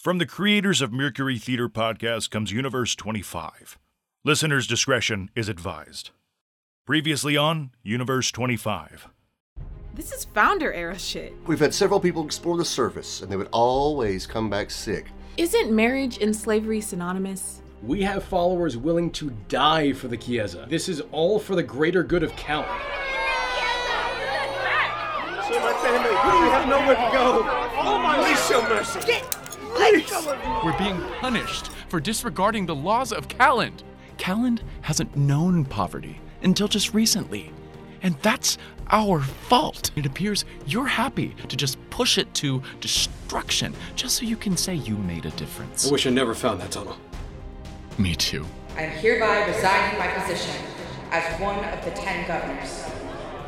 From the creators of Mercury Theatre Podcast comes Universe 25. Listener's discretion is advised. Previously on Universe 25. This is founder era shit. We've had several people explore the surface, and they would always come back sick. Isn't marriage and slavery synonymous? We have followers willing to die for the Chiesa. This is all for the greater good of Cal. So my family, we have nowhere to go. Oh my, please show mercy. Please. We're being punished for disregarding the laws of Calland. Calland hasn't known poverty until just recently. And that's our fault. It appears you're happy to just push it to destruction just so you can say you made a difference. I wish I never found that tunnel. Me too. I am hereby resigning my position as one of the ten governors.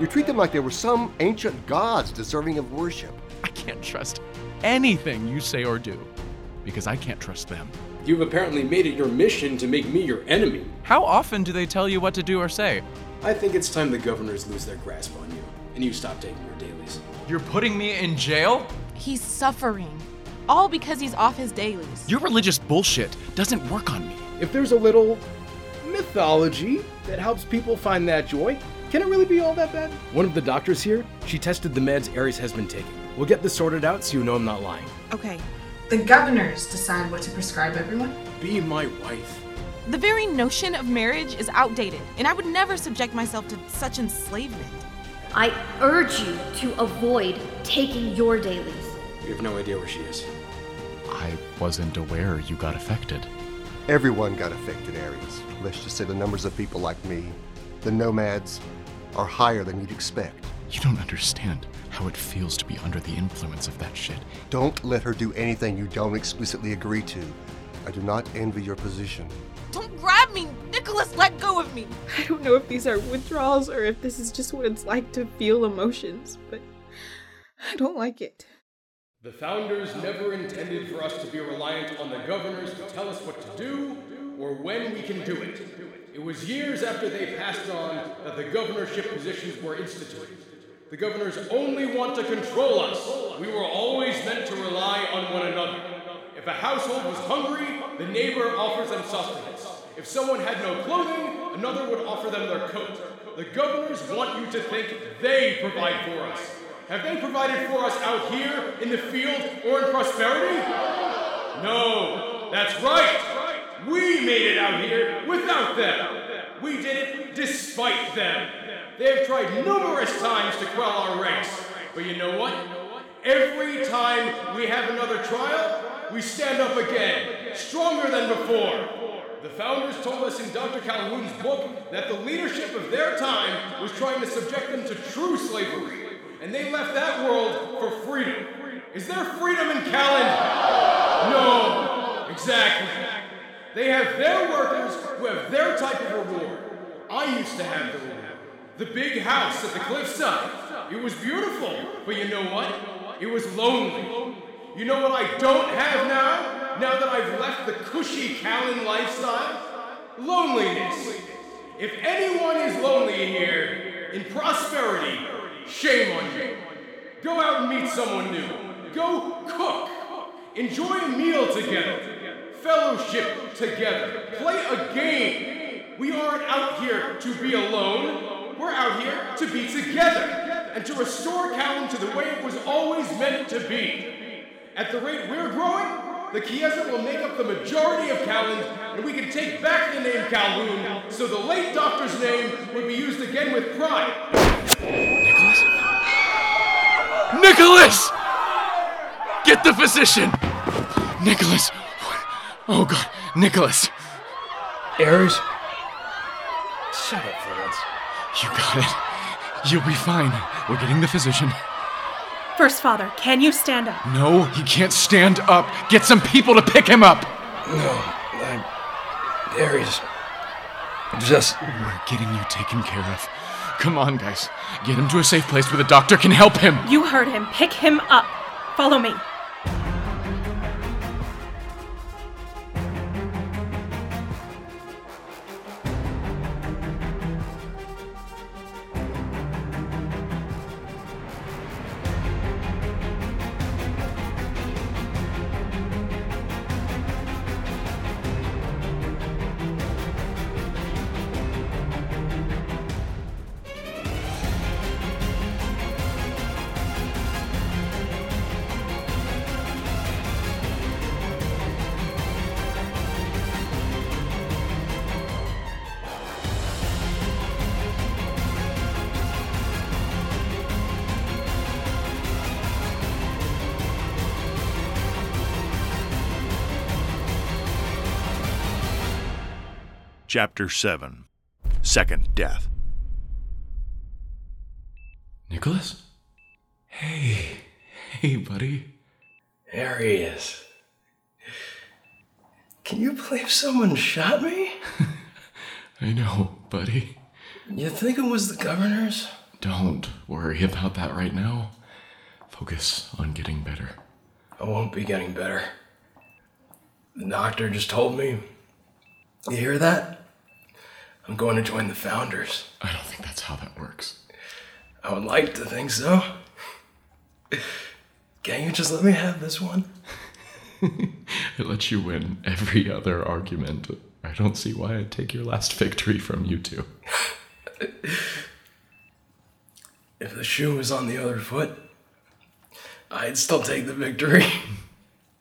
You treat them like they were some ancient gods deserving of worship. I can't trust anything you say or do because I can't trust them. You've apparently made it your mission to make me your enemy. How often do they tell you what to do or say? I think it's time the governors lose their grasp on you and you stop taking your dailies. You're putting me in jail? He's suffering. All because he's off his dailies. Your religious bullshit doesn't work on me. If there's a little mythology that helps people find that joy, can it really be all that bad? One of the doctors here, she tested the meds Ares has been taking. We'll get this sorted out so you know I'm not lying. Okay. The governors decide what to prescribe everyone. Be my wife. The very notion of marriage is outdated, and I would never subject myself to such enslavement. I urge you to avoid taking your dailies. We have no idea where she is. I wasn't aware you got affected. Everyone got affected, Ares. Let's just say the numbers of people like me, the nomads, are higher than you'd expect. You don't understand how it feels to be under the influence of that shit. Don't let her do anything you don't explicitly agree to. I do not envy your position. Don't grab me! Nicholas, let go of me! I don't know if these are withdrawals or if this is just what it's like to feel emotions, but I don't like it. The founders never intended for us to be reliant on the governors to tell us what to do or when we can do it. It was years after they passed on that the governorship positions were instituted. The governors only want to control us. We were always meant to rely on one another. If a household was hungry, the neighbor offers them sustenance. If someone had no clothing, another would offer them their coat. The governors want you to think they provide for us. Have they provided for us out here, in the field, or in prosperity? No, that's right. We made it out here without them. We did it despite them. They have tried numerous times to quell our ranks. But you know what? Every time we have another trial, we stand up again, stronger than before. The founders told us in Dr. Calhoun's book that the leadership of their time was trying to subject them to true slavery. And they left that world for freedom. Is there freedom in Calland? No, exactly. They have their workers who have their type of reward. I used to have the reward. The big house at the cliffside. It was beautiful, but you know what? It was lonely. You know what I don't have now? Now that I've left the cushy Callan lifestyle? Loneliness. If anyone is lonely here, in prosperity, shame on you. Go out and meet someone new. Go cook. Enjoy a meal together. Fellowship together. Play a game. We aren't out here to be alone. We're out here to be together and to restore Callan to the way it was always meant to be. At the rate we're growing, the Chiesa will make up the majority of Callan, and we can take back the name Calhoun, so the late doctor's name would be used again with pride. Nicholas? Nicholas! Get the physician! Nicholas! Oh god, Nicholas! Ares? Shut up for once. You got it. You'll be fine. We're getting the physician. First Father, can you stand up? No, he can't stand up. Get some people to pick him up. No, I'm. Ares. Just. We're getting you taken care of. Come on, guys. Get him to a safe place where the doctor can help him. You heard him. Pick him up. Follow me. Chapter 7 Second Death. Nicholas? Hey. Hey, buddy. There he is. Can you believe someone shot me? I know, buddy. You think it was the governor's? Don't worry about that right now. Focus on getting better. I won't be getting better. The doctor just told me. You hear that? I'm going to join the founders. I don't think that's how that works. I would like to think so. Can't you just let me have this one? it lets you win every other argument. I don't see why I'd take your last victory from you two. if the shoe was on the other foot, I'd still take the victory.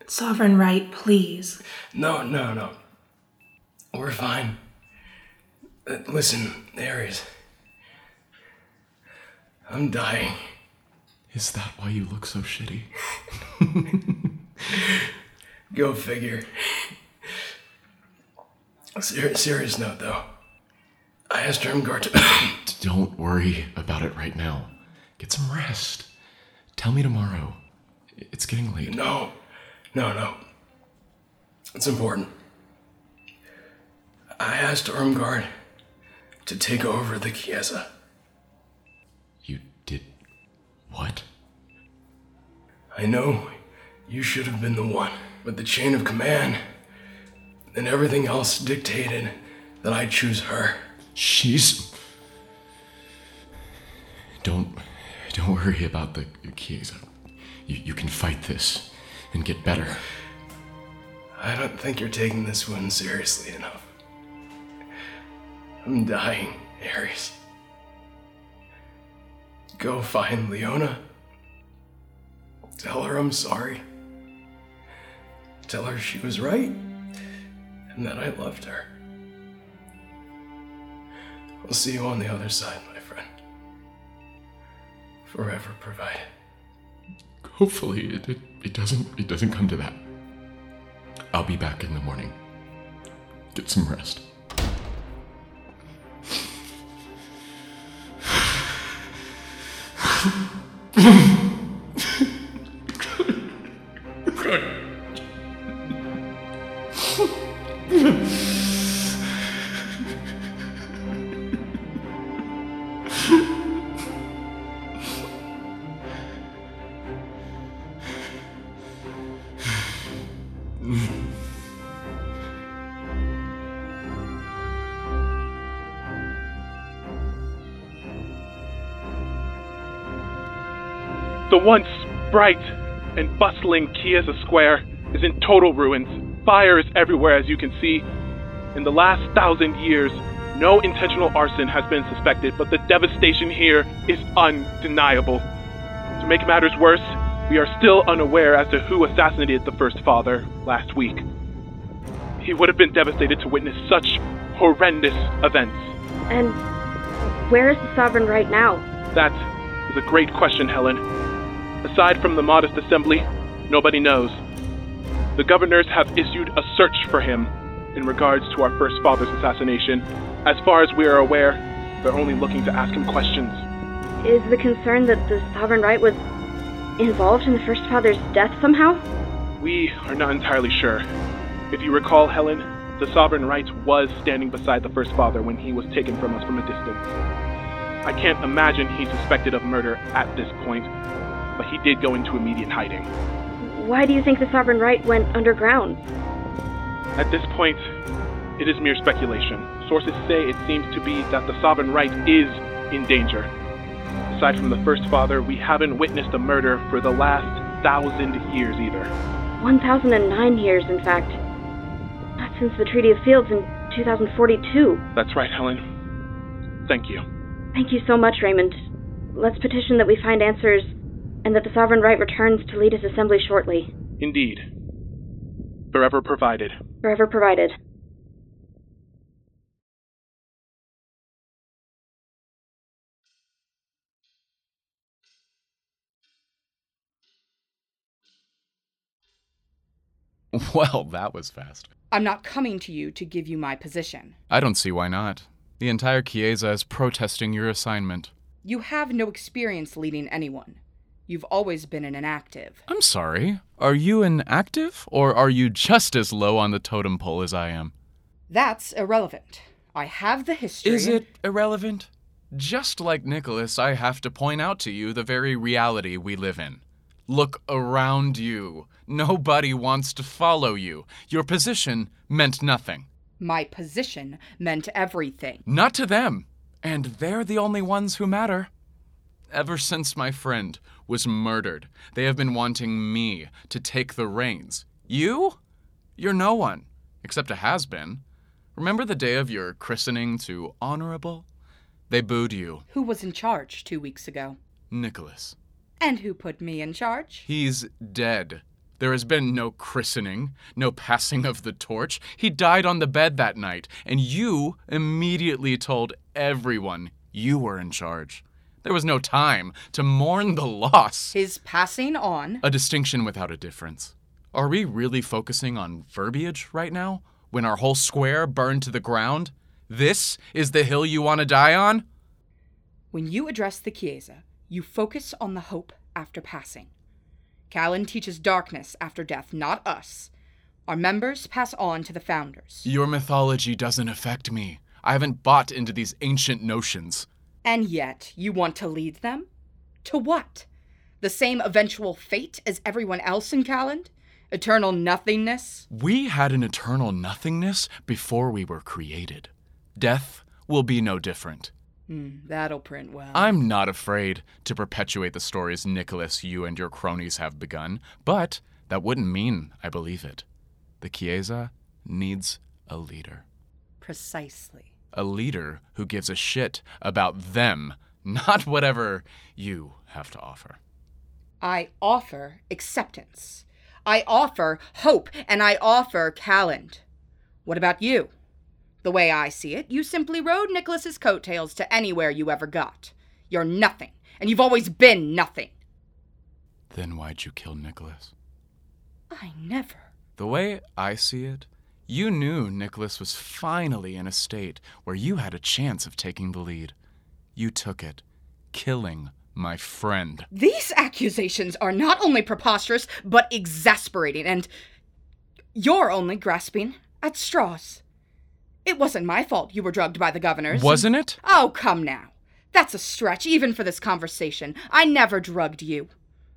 Sovereign right, please. No, no, no. We're fine. Uh, listen, Ares. I'm dying. Is that why you look so shitty? Go figure. Ser- serious note, though. I asked Imgard to. Don't worry about it right now. Get some rest. Tell me tomorrow. It's getting late. No, no, no. It's important. I asked Imgard to take over the Chiesa. You did what? I know you should have been the one, but the chain of command and everything else dictated that I choose her. She's. Don't. Don't worry about the Chiesa. You, you can fight this and get better. I don't think you're taking this one seriously enough. I'm dying, Ares. Go find Leona. Tell her I'm sorry. Tell her she was right and that I loved her. I'll see you on the other side, my friend. Forever provided. Hopefully it, it, it doesn't it doesn't come to that. I'll be back in the morning. Get some rest. The once bright and bustling Chiesa Square is in total ruins. Fire is everywhere, as you can see. In the last thousand years, no intentional arson has been suspected, but the devastation here is undeniable. To make matters worse, we are still unaware as to who assassinated the First Father last week. He would have been devastated to witness such horrendous events. And where is the Sovereign right now? That is a great question, Helen. Aside from the modest assembly, nobody knows. The governors have issued a search for him in regards to our first father's assassination. As far as we are aware, they're only looking to ask him questions. Is the concern that the Sovereign Right was involved in the First Father's death somehow? We are not entirely sure. If you recall, Helen, the Sovereign Right was standing beside the First Father when he was taken from us from a distance. I can't imagine he's suspected of murder at this point, but he did go into immediate hiding. Why do you think the Sovereign Right went underground? At this point, it is mere speculation. Sources say it seems to be that the Sovereign Right is in danger. Aside from the First Father, we haven't witnessed a murder for the last thousand years either. 1009 years, in fact. Not since the Treaty of Fields in 2042. That's right, Helen. Thank you. Thank you so much, Raymond. Let's petition that we find answers and that the Sovereign Right returns to lead his assembly shortly. Indeed. Forever provided. Forever provided. Well, that was fast. I'm not coming to you to give you my position. I don't see why not. The entire Chiesa is protesting your assignment. You have no experience leading anyone. You've always been an inactive. I'm sorry. Are you an active, or are you just as low on the totem pole as I am? That's irrelevant. I have the history. Is it irrelevant? Just like Nicholas, I have to point out to you the very reality we live in. Look around you. Nobody wants to follow you. Your position meant nothing. My position meant everything. Not to them. And they're the only ones who matter. Ever since my friend was murdered, they have been wanting me to take the reins. You? You're no one, except a has been. Remember the day of your christening to Honorable? They booed you. Who was in charge two weeks ago? Nicholas. And who put me in charge? He's dead. There has been no christening, no passing of the torch. He died on the bed that night, and you immediately told everyone you were in charge. There was no time to mourn the loss. His passing on. A distinction without a difference. Are we really focusing on verbiage right now? When our whole square burned to the ground? This is the hill you want to die on? When you address the Chiesa, you focus on the hope after passing. Callan teaches darkness after death, not us. Our members pass on to the founders. Your mythology doesn't affect me. I haven't bought into these ancient notions. And yet, you want to lead them? To what? The same eventual fate as everyone else in Calland? Eternal nothingness? We had an eternal nothingness before we were created. Death will be no different. Mm, that'll print well. I'm not afraid to perpetuate the stories Nicholas, you, and your cronies have begun, but that wouldn't mean I believe it. The Chiesa needs a leader. Precisely. A leader who gives a shit about them, not whatever you have to offer. I offer acceptance. I offer hope, and I offer Calland. What about you? The way I see it, you simply rode Nicholas's coattails to anywhere you ever got. You're nothing, and you've always been nothing. Then why'd you kill Nicholas? I never. The way I see it, you knew Nicholas was finally in a state where you had a chance of taking the lead. You took it, killing my friend. These accusations are not only preposterous, but exasperating, and you're only grasping at straws. It wasn't my fault you were drugged by the governors. Wasn't it? Oh, come now. That's a stretch, even for this conversation. I never drugged you.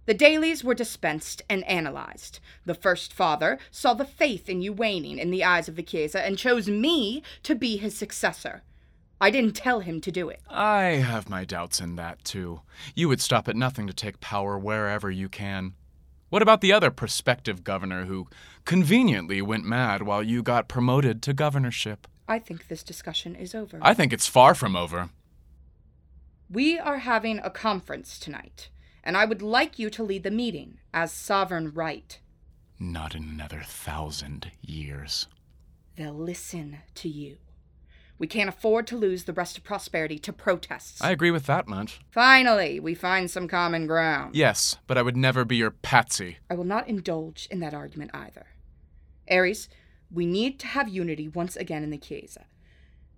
The dailies were dispensed and analyzed. The first father saw the faith in you waning in the eyes of the Chiesa and chose me to be his successor. I didn't tell him to do it. I have my doubts in that, too. You would stop at nothing to take power wherever you can. What about the other prospective governor who conveniently went mad while you got promoted to governorship? I think this discussion is over. I think it's far from over. We are having a conference tonight, and I would like you to lead the meeting as sovereign right. Not in another thousand years. They'll listen to you. We can't afford to lose the rest of prosperity to protests. I agree with that much. Finally, we find some common ground. Yes, but I would never be your patsy. I will not indulge in that argument either. Ares, we need to have unity once again in the Chiesa,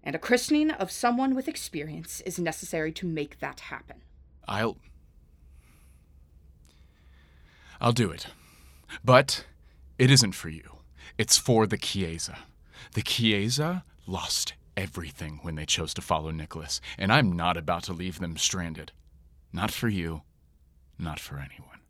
and a christening of someone with experience is necessary to make that happen. I'll. I'll do it. But it isn't for you. It's for the Chiesa. The Chiesa lost everything when they chose to follow Nicholas, and I'm not about to leave them stranded. Not for you, not for anyone.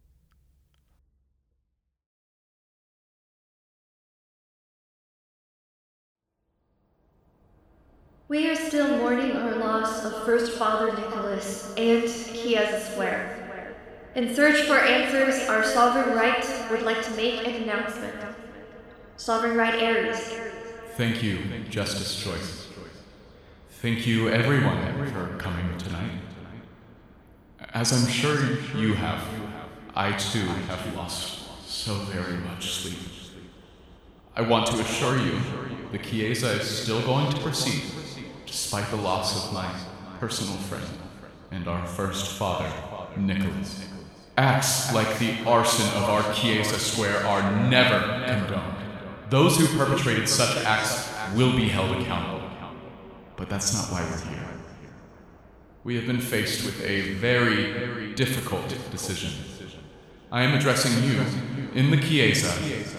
We are still mourning our loss of First Father Nicholas and Chiesa Square. In search for answers, our Sovereign Right would like to make an announcement. Sovereign Right Ares. Thank you, Justice Choice. Thank you, everyone, for coming tonight. As I'm sure you have, I too have lost so very much sleep. I want to assure you the Chiesa is still going to proceed, despite the loss of my personal friend and our first father, Nicholas. Acts like the arson of our Chiesa Square are never condoned. Those who perpetrated such acts will be held accountable. But that's not why we're here. We have been faced with a very difficult decision. I am addressing you in the Chiesa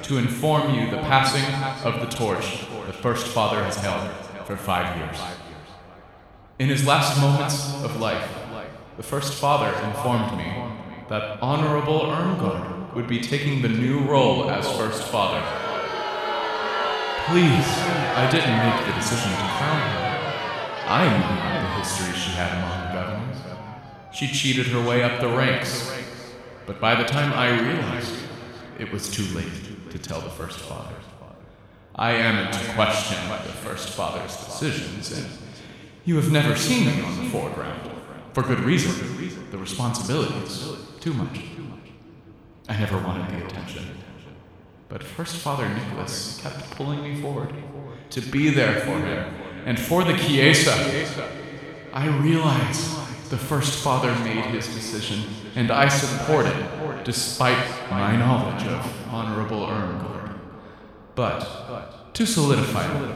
to inform you the passing of the torch the First Father has held for five years. In his last moments of life, the First Father informed me that Honorable Imgard would be taking the new role as First Father. Please, I didn't make the decision to crown her. I knew the history she had among the governors. She cheated her way up the ranks, but by the time I realized, it was too late to tell the First Father. I am to question by the First Father's decisions, and you have never seen me on the foreground. For good reason. The responsibilities. Too much. I never wanted the attention. But First Father Nicholas kept pulling me forward to be there for him and for the Chiesa. I realize the First Father made his decision, and I support it, despite my knowledge of Honorable Imgard. But, to solidify it,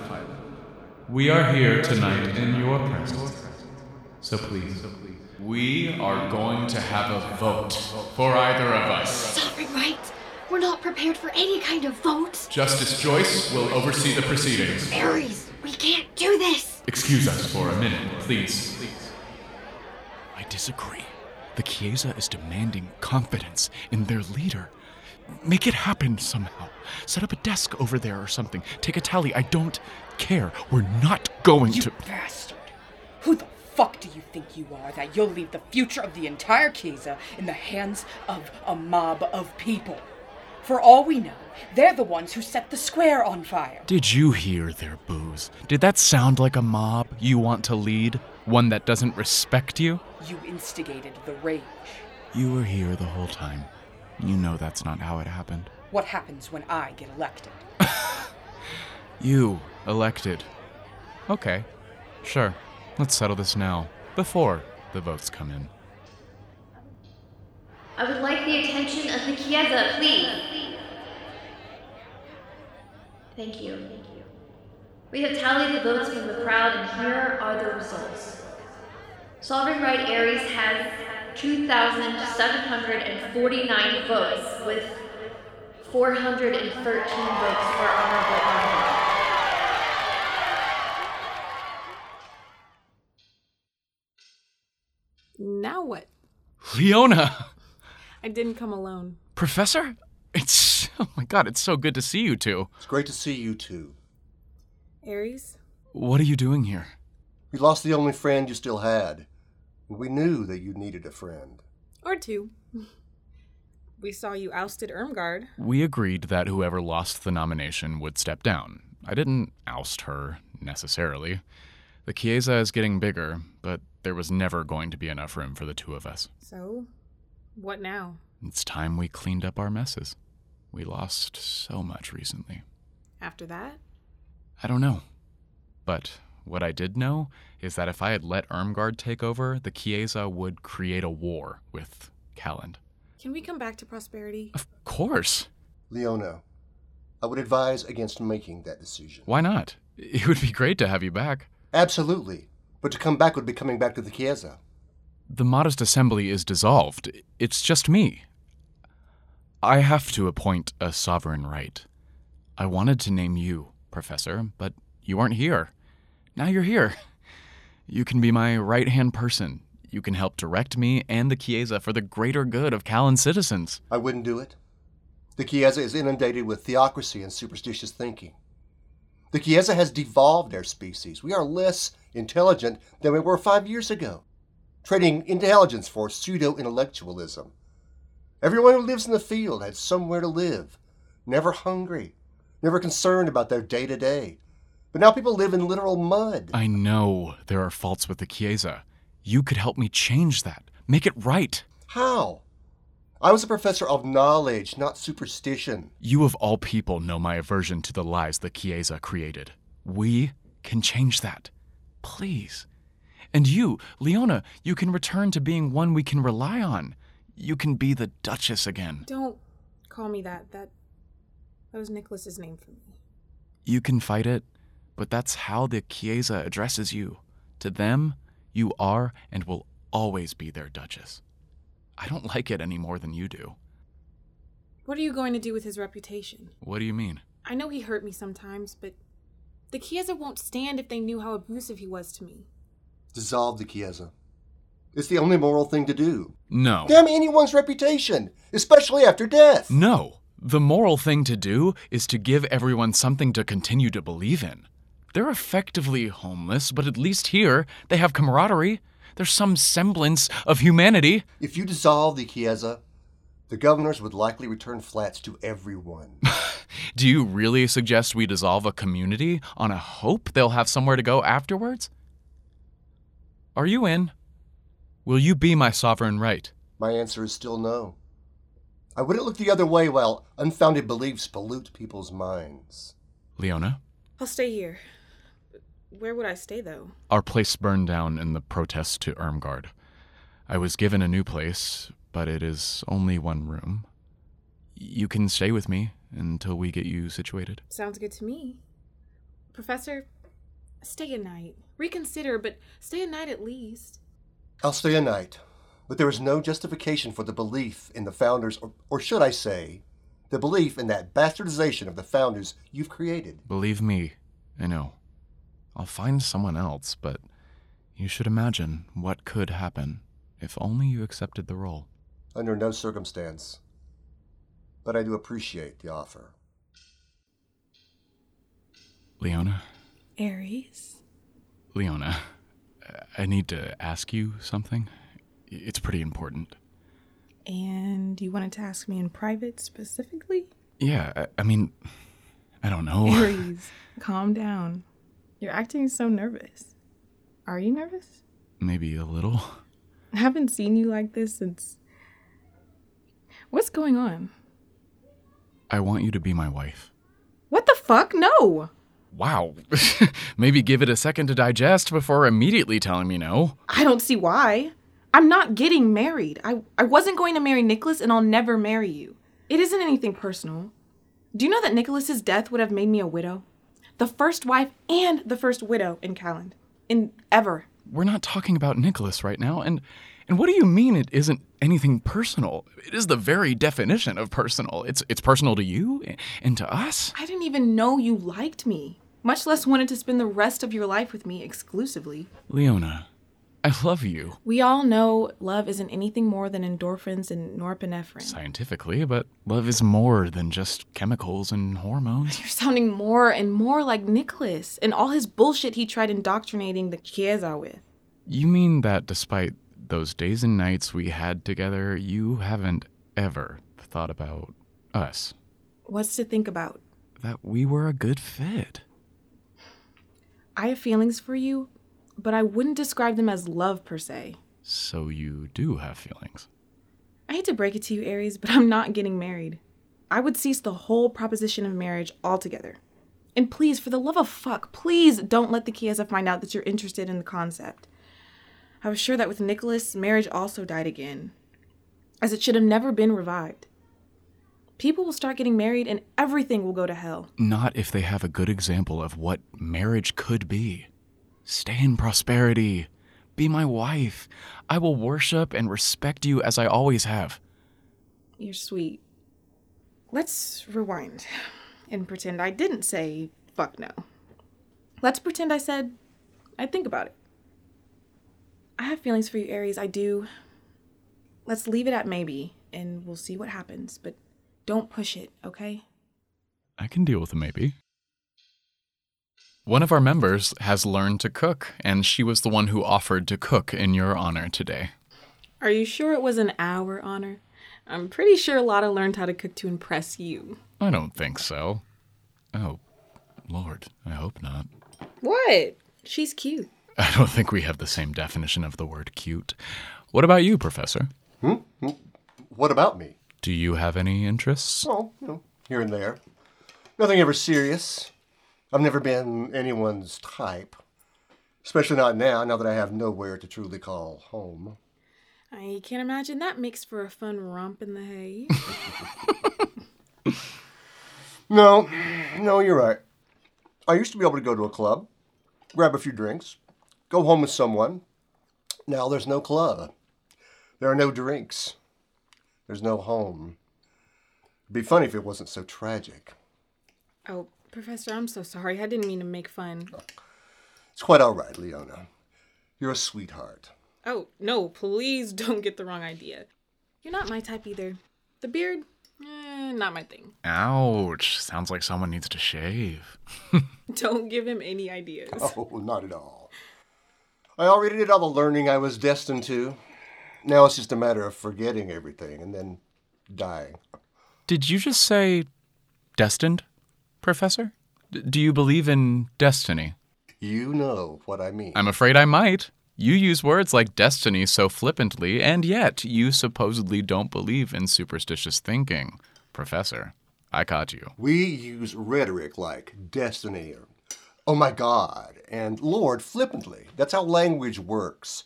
we are here tonight in your presence. So please, we are going to have a vote for either of us. Sovereign right. We're not prepared for any kind of vote. Justice Joyce will oversee the proceedings. Ares, we can't do this. Excuse us for a minute, please. I disagree. The Chiesa is demanding confidence in their leader. Make it happen somehow. Set up a desk over there or something. Take a tally. I don't care. We're not going You to. bastard! Who the fuck do you think you are that you'll leave the future of the entire Chiesa in the hands of a mob of people? For all we know, they're the ones who set the square on fire. Did you hear their boos? Did that sound like a mob you want to lead? One that doesn't respect you? You instigated the rage. You were here the whole time. You know that's not how it happened. What happens when I get elected? You elected. Okay, sure. Let's settle this now, before the votes come in. I would like the attention of the Chiesa, please. Thank you. We have tallied the votes from the crowd, and here are the results. Sovereign Right Ares has 2,749 votes, with 413 votes for Honorable Arnold. Now what? Leona! I didn't come alone. Professor? It's. Oh my god, it's so good to see you two. It's great to see you too. Ares? What are you doing here? We lost the only friend you still had, we knew that you needed a friend. Or two. We saw you ousted Imgard. We agreed that whoever lost the nomination would step down. I didn't oust her, necessarily. The Chiesa is getting bigger, but there was never going to be enough room for the two of us. So, what now? It's time we cleaned up our messes. We lost so much recently. After that? I don't know. But what I did know is that if I had let Imgard take over, the Chiesa would create a war with Calland. Can we come back to prosperity? Of course. Leona, I would advise against making that decision. Why not? It would be great to have you back. Absolutely. But to come back would be coming back to the Chiesa. The modest assembly is dissolved. It's just me. I have to appoint a sovereign right. I wanted to name you, Professor, but you aren't here. Now you're here. You can be my right hand person. You can help direct me and the Chiesa for the greater good of Callan citizens. I wouldn't do it. The Chiesa is inundated with theocracy and superstitious thinking. The Chiesa has devolved our species. We are less intelligent than we were five years ago, trading intelligence for pseudo intellectualism. Everyone who lives in the field had somewhere to live, never hungry, never concerned about their day to day. But now people live in literal mud. I know there are faults with the Chiesa. You could help me change that, make it right. How? I was a professor of knowledge, not superstition. You, of all people, know my aversion to the lies the Chiesa created. We can change that. Please. And you, Leona, you can return to being one we can rely on. you can be the Duchess again. Don't call me that. That that was Nicholas's name for me. You can fight it, but that's how the Chiesa addresses you. To them, you are and will always be their Duchess. I don't like it any more than you do. What are you going to do with his reputation? What do you mean? I know he hurt me sometimes, but the Chiesa won't stand if they knew how abusive he was to me. Dissolve the Chiesa. It's the only moral thing to do. No. Damn anyone's reputation, especially after death. No. The moral thing to do is to give everyone something to continue to believe in. They're effectively homeless, but at least here they have camaraderie. There's some semblance of humanity. If you dissolve the Chiesa, the governors would likely return flats to everyone. Do you really suggest we dissolve a community on a hope they'll have somewhere to go afterwards? Are you in? Will you be my sovereign right? My answer is still no. I wouldn't look the other way while unfounded beliefs pollute people's minds. Leona? I'll stay here. Where would I stay, though? Our place burned down in the protest to Imgard. I was given a new place, but it is only one room. You can stay with me until we get you situated. Sounds good to me. Professor, stay a night. Reconsider, but stay a night at least. I'll stay a night, but there is no justification for the belief in the founders, or, or should I say, the belief in that bastardization of the founders you've created. Believe me, I know. I'll find someone else, but you should imagine what could happen if only you accepted the role. Under no circumstance. But I do appreciate the offer. Leona? Ares? Leona, I need to ask you something. It's pretty important. And you wanted to ask me in private specifically? Yeah, I, I mean, I don't know. Ares, calm down. You're acting so nervous. Are you nervous? Maybe a little. I haven't seen you like this since. What's going on? I want you to be my wife. What the fuck? No! Wow. Maybe give it a second to digest before immediately telling me no. I don't see why. I'm not getting married. I, I wasn't going to marry Nicholas, and I'll never marry you. It isn't anything personal. Do you know that Nicholas's death would have made me a widow? The first wife and the first widow in Calland. In ever. We're not talking about Nicholas right now, and and what do you mean it isn't anything personal? It is the very definition of personal. It's it's personal to you and to us. I didn't even know you liked me, much less wanted to spend the rest of your life with me exclusively. Leona, I love you. We all know love isn't anything more than endorphins and norepinephrine. Scientifically, but love is more than just chemicals and hormones. You're sounding more and more like Nicholas and all his bullshit he tried indoctrinating the Chiesa with. You mean that despite those days and nights we had together, you haven't ever thought about us? What's to think about? That we were a good fit. I have feelings for you, but I wouldn't describe them as love per se. So you do have feelings. I hate to break it to you, Ares, but I'm not getting married. I would cease the whole proposition of marriage altogether. And please, for the love of fuck, please don't let the Chiesa find out that you're interested in the concept. I was sure that with Nicholas, marriage also died again, as it should have never been revived. People will start getting married and everything will go to hell. Not if they have a good example of what marriage could be. Stay in prosperity. Be my wife. I will worship and respect you as I always have. You're sweet. Let's rewind and pretend I didn't say fuck no. Let's pretend I said I'd think about it. I have feelings for you, Ares. I do. Let's leave it at maybe, and we'll see what happens, but don't push it, okay? I can deal with a maybe. One of our members has learned to cook, and she was the one who offered to cook in your honor today. Are you sure it was an our honor? I'm pretty sure Lotta learned how to cook to impress you. I don't think so. Oh, Lord, I hope not. What? She's cute. I don't think we have the same definition of the word cute. What about you, Professor? Hmm? hmm? What about me? Do you have any interests? Oh, you know, here and there. Nothing ever serious. I've never been anyone's type. Especially not now, now that I have nowhere to truly call home. I can't imagine that makes for a fun romp in the hay. No, no, you're right. I used to be able to go to a club, grab a few drinks, go home with someone. Now there's no club. There are no drinks. There's no home. It'd be funny if it wasn't so tragic. oh, Professor, I'm so sorry. I didn't mean to make fun. It's quite all right, Leona. You're a sweetheart. Oh, no, please don't get the wrong idea. You're not my type either. The beard, eh, not my thing. Ouch. Sounds like someone needs to shave. Don't give him any ideas. Oh, not at all. I already did all the learning I was destined to. Now it's just a matter of forgetting everything and then dying. Did you just say destined, Professor? D- do you believe in destiny? You know what I mean. I'm afraid I might. You use words like destiny so flippantly, and yet you supposedly don't believe in superstitious thinking. Professor, I caught you. We use rhetoric like destiny or oh my God and Lord flippantly. That's how language works.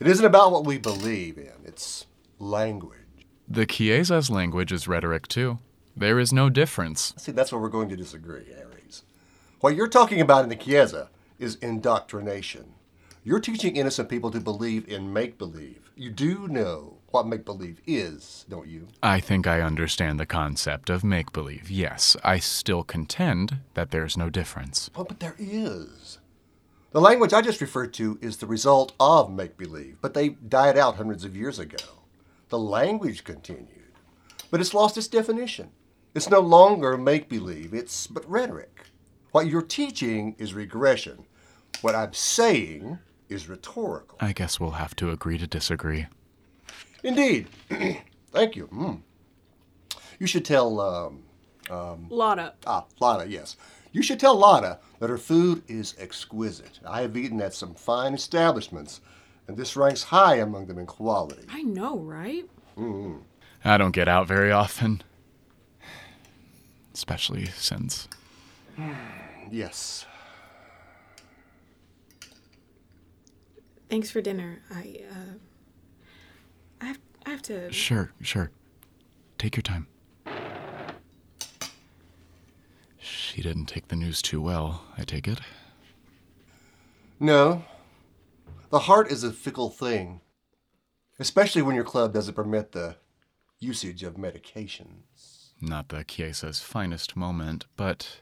It isn't about what we believe in, it's language. The Chiesa's language is rhetoric too. There is no difference. See, that's where we're going to disagree, Ares. What you're talking about in the Chiesa is indoctrination. You're teaching innocent people to believe in make believe. You do know what make believe is, don't you? I think I understand the concept of make believe. Yes, I still contend that there's no difference. Well, but there is. The language I just referred to is the result of make believe, but they died out hundreds of years ago. The language continued, but it's lost its definition. It's no longer make believe, it's but rhetoric. What you're teaching is regression. What I'm saying is rhetorical. I guess we'll have to agree to disagree. Indeed. Thank you. Mm. You should tell, um, um, Lotta. Ah, Lotta, yes. You should tell Lotta that her food is exquisite. I have eaten at some fine establishments, and this ranks high among them in quality. I know, right? mm I don't get out very often. Especially since. Yes. Thanks for dinner. I, uh. I have, I have to. Sure, sure. Take your time. She didn't take the news too well, I take it. No. The heart is a fickle thing, especially when your club doesn't permit the usage of medications. Not the Chiesa's finest moment, but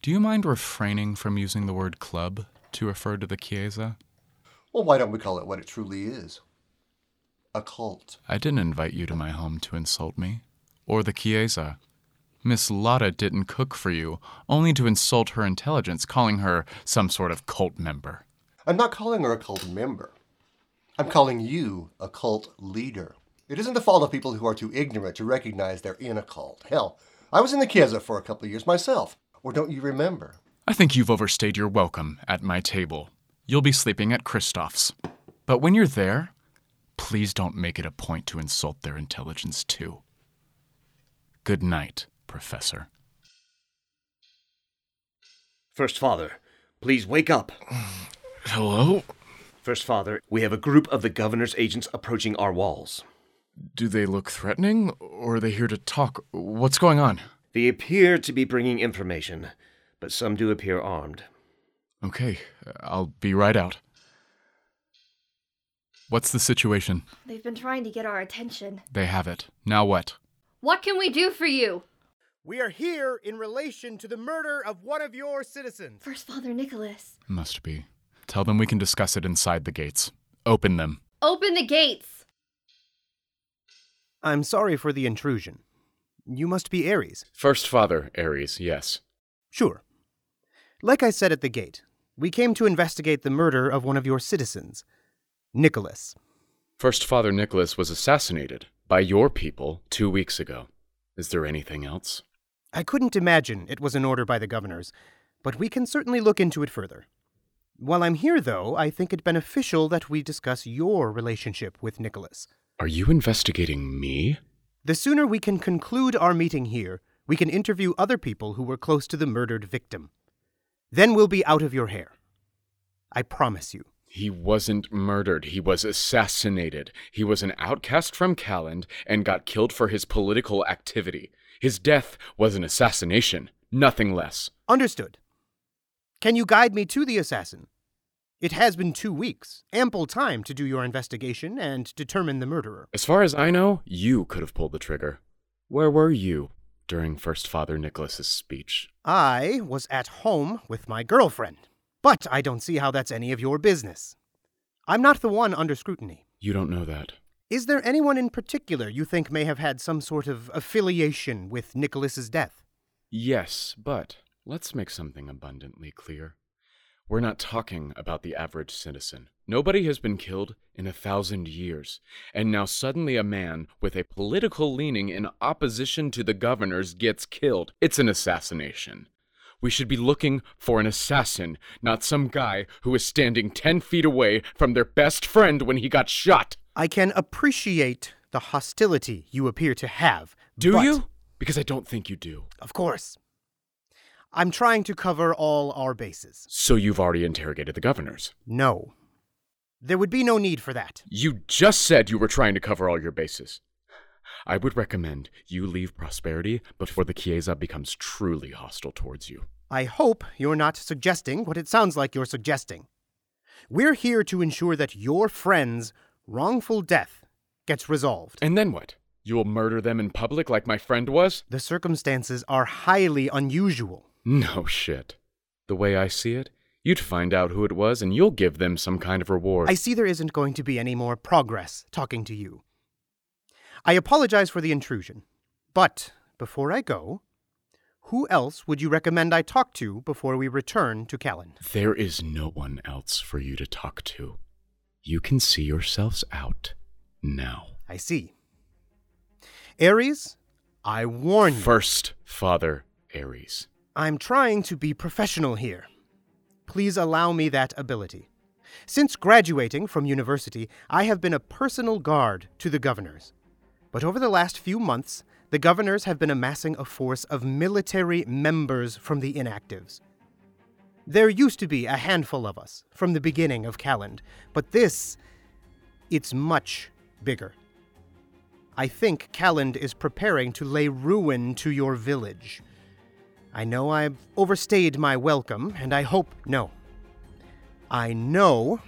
do you mind refraining from using the word club to refer to the Chiesa? Well, why don't we call it what it truly is? A cult. I didn't invite you to my home to insult me, or the Chiesa. Miss Lotta didn't cook for you, only to insult her intelligence, calling her some sort of cult member. I'm not calling her a cult member. I'm calling you a cult leader. It isn't the fault of people who are too ignorant to recognize they're in a cult. Hell, I was in the Chiesa for a couple of years myself. Or don't you remember? I think you've overstayed your welcome at my table. You'll be sleeping at Christoph's. But when you're there, please don't make it a point to insult their intelligence, too. Good night, Professor. First Father, please wake up. Hello? First Father, we have a group of the governor's agents approaching our walls. Do they look threatening, or are they here to talk? What's going on? They appear to be bringing information, but some do appear armed. Okay, I'll be right out. What's the situation? They've been trying to get our attention. They have it. Now what? What can we do for you? We are here in relation to the murder of one of your citizens. First Father Nicholas. Must be. Tell them we can discuss it inside the gates. Open them. Open the gates! I'm sorry for the intrusion. You must be Ares. First Father, Ares, yes. Sure. Like I said at the gate, we came to investigate the murder of one of your citizens, Nicholas. First Father Nicholas was assassinated by your people two weeks ago. Is there anything else? I couldn't imagine it was an order by the governors, but we can certainly look into it further. While I'm here, though, I think it beneficial that we discuss your relationship with Nicholas. Are you investigating me? The sooner we can conclude our meeting here, we can interview other people who were close to the murdered victim. Then we'll be out of your hair. I promise you. He wasn't murdered. He was assassinated. He was an outcast from Calland and got killed for his political activity. His death was an assassination, nothing less. Understood. Can you guide me to the assassin? It has been two weeks, ample time to do your investigation and determine the murderer. As far as I know, you could have pulled the trigger. Where were you during First Father Nicholas's speech? I was at home with my girlfriend, but I don't see how that's any of your business. I'm not the one under scrutiny. You don't know that. Is there anyone in particular you think may have had some sort of affiliation with Nicholas's death? Yes, but let's make something abundantly clear. We're not talking about the average citizen. Nobody has been killed in a thousand years, and now suddenly a man with a political leaning in opposition to the governors gets killed. It's an assassination. We should be looking for an assassin, not some guy who was standing ten feet away from their best friend when he got shot. I can appreciate the hostility you appear to have. Do you? Because I don't think you do. Of course. I'm trying to cover all our bases. So you've already interrogated the governors. No. There would be no need for that. You just said you were trying to cover all your bases. I would recommend you leave Prosperity before the Chiesa becomes truly hostile towards you. I hope you're not suggesting what it sounds like you're suggesting. We're here to ensure that your friend's wrongful death gets resolved. And then what? You'll murder them in public like my friend was? The circumstances are highly unusual. No shit. The way I see it, you'd find out who it was and you'll give them some kind of reward. I see there isn't going to be any more progress talking to you. I apologize for the intrusion, but before I go, who else would you recommend I talk to before we return to Calland? There is no one else for you to talk to. You can see yourselves out now. I see. Ares, I warn you. First, Father Ares. I'm trying to be professional here. Please allow me that ability. Since graduating from university, I have been a personal guard to the governors. But over the last few months, the governors have been amassing a force of military members from the inactives. There used to be a handful of us from the beginning of Calland, but this, it's much bigger. I think Calland is preparing to lay ruin to your village. I know I've overstayed my welcome, and I hope no. I know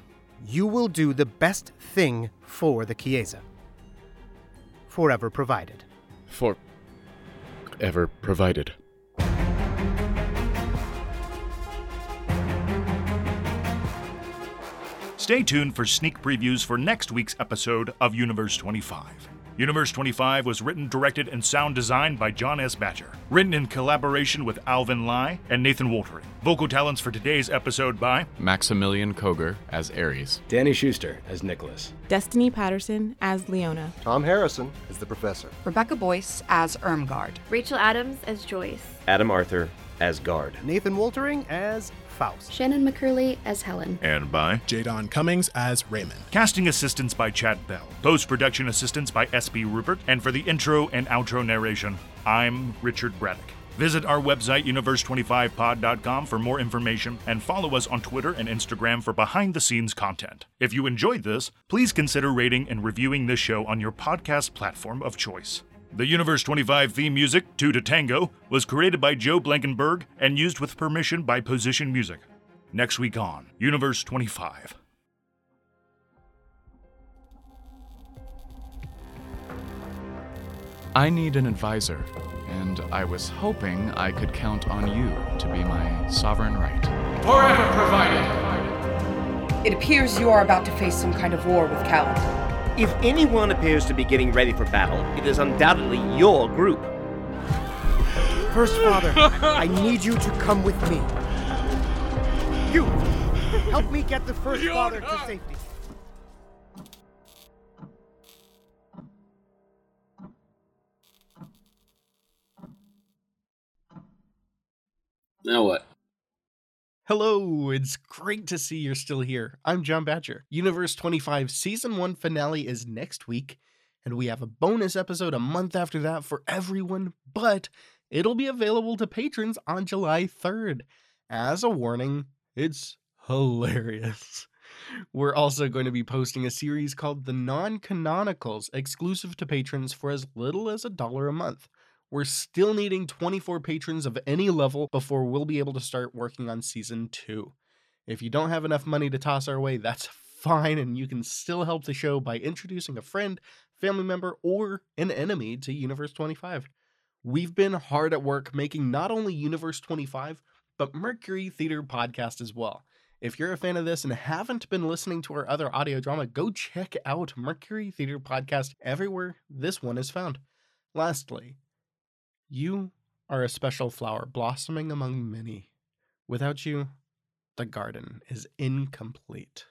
you will do the best thing for the Chiesa. Forever provided. For ever provided. Stay tuned for sneak previews for next week's episode of Universe 25. Universe 25 was written, directed, and sound designed by John S. Badger. Written in collaboration with Alvin Lai and Nathan Woltering. Vocal talents for today's episode by Maximilian Koger as Ares. Danny Schuster as Nicholas. Destiny Patterson as Leona. Tom Harrison as the professor. Rebecca Boyce as Imgard. Rachel Adams as Joyce. Adam Arthur as Guard. Nathan Woltering as Faust. Shannon McCurley as Helen. And by Jadon Cummings as Raymond. Casting assistance by Chad Bell. Post production assistance by SB Rupert. And for the intro and outro narration, I'm Richard Braddock. Visit our website, universe25pod.com, for more information and follow us on Twitter and Instagram for behind the scenes content. If you enjoyed this, please consider rating and reviewing this show on your podcast platform of choice. The Universe 25 theme music, Two to Tango, was created by Joe Blankenberg and used with permission by Position Music. Next week on Universe 25. I need an advisor, and I was hoping I could count on you to be my sovereign right. Forever provided. It appears you are about to face some kind of war with Calland. If anyone appears to be getting ready for battle, it is undoubtedly your group. First Father, I need you to come with me. You! Help me get the First Father to safety. Now what? Hello, it's great to see you're still here. I'm John Badger. Universe 25 Season 1 finale is next week, and we have a bonus episode a month after that for everyone, but it'll be available to patrons on July 3rd. As a warning, it's hilarious. We're also going to be posting a series called The Non Canonicals, exclusive to patrons for as little as a dollar a month. We're still needing 24 patrons of any level before we'll be able to start working on season 2. If you don't have enough money to toss our way, that's fine, and you can still help the show by introducing a friend, family member, or an enemy to Universe 25. We've been hard at work making not only Universe 25, but Mercury Theatre Podcast as well. If you're a fan of this and haven't been listening to our other audio drama, go check out Mercury Theatre Podcast everywhere this one is found. Lastly, you are a special flower blossoming among many. Without you, the garden is incomplete.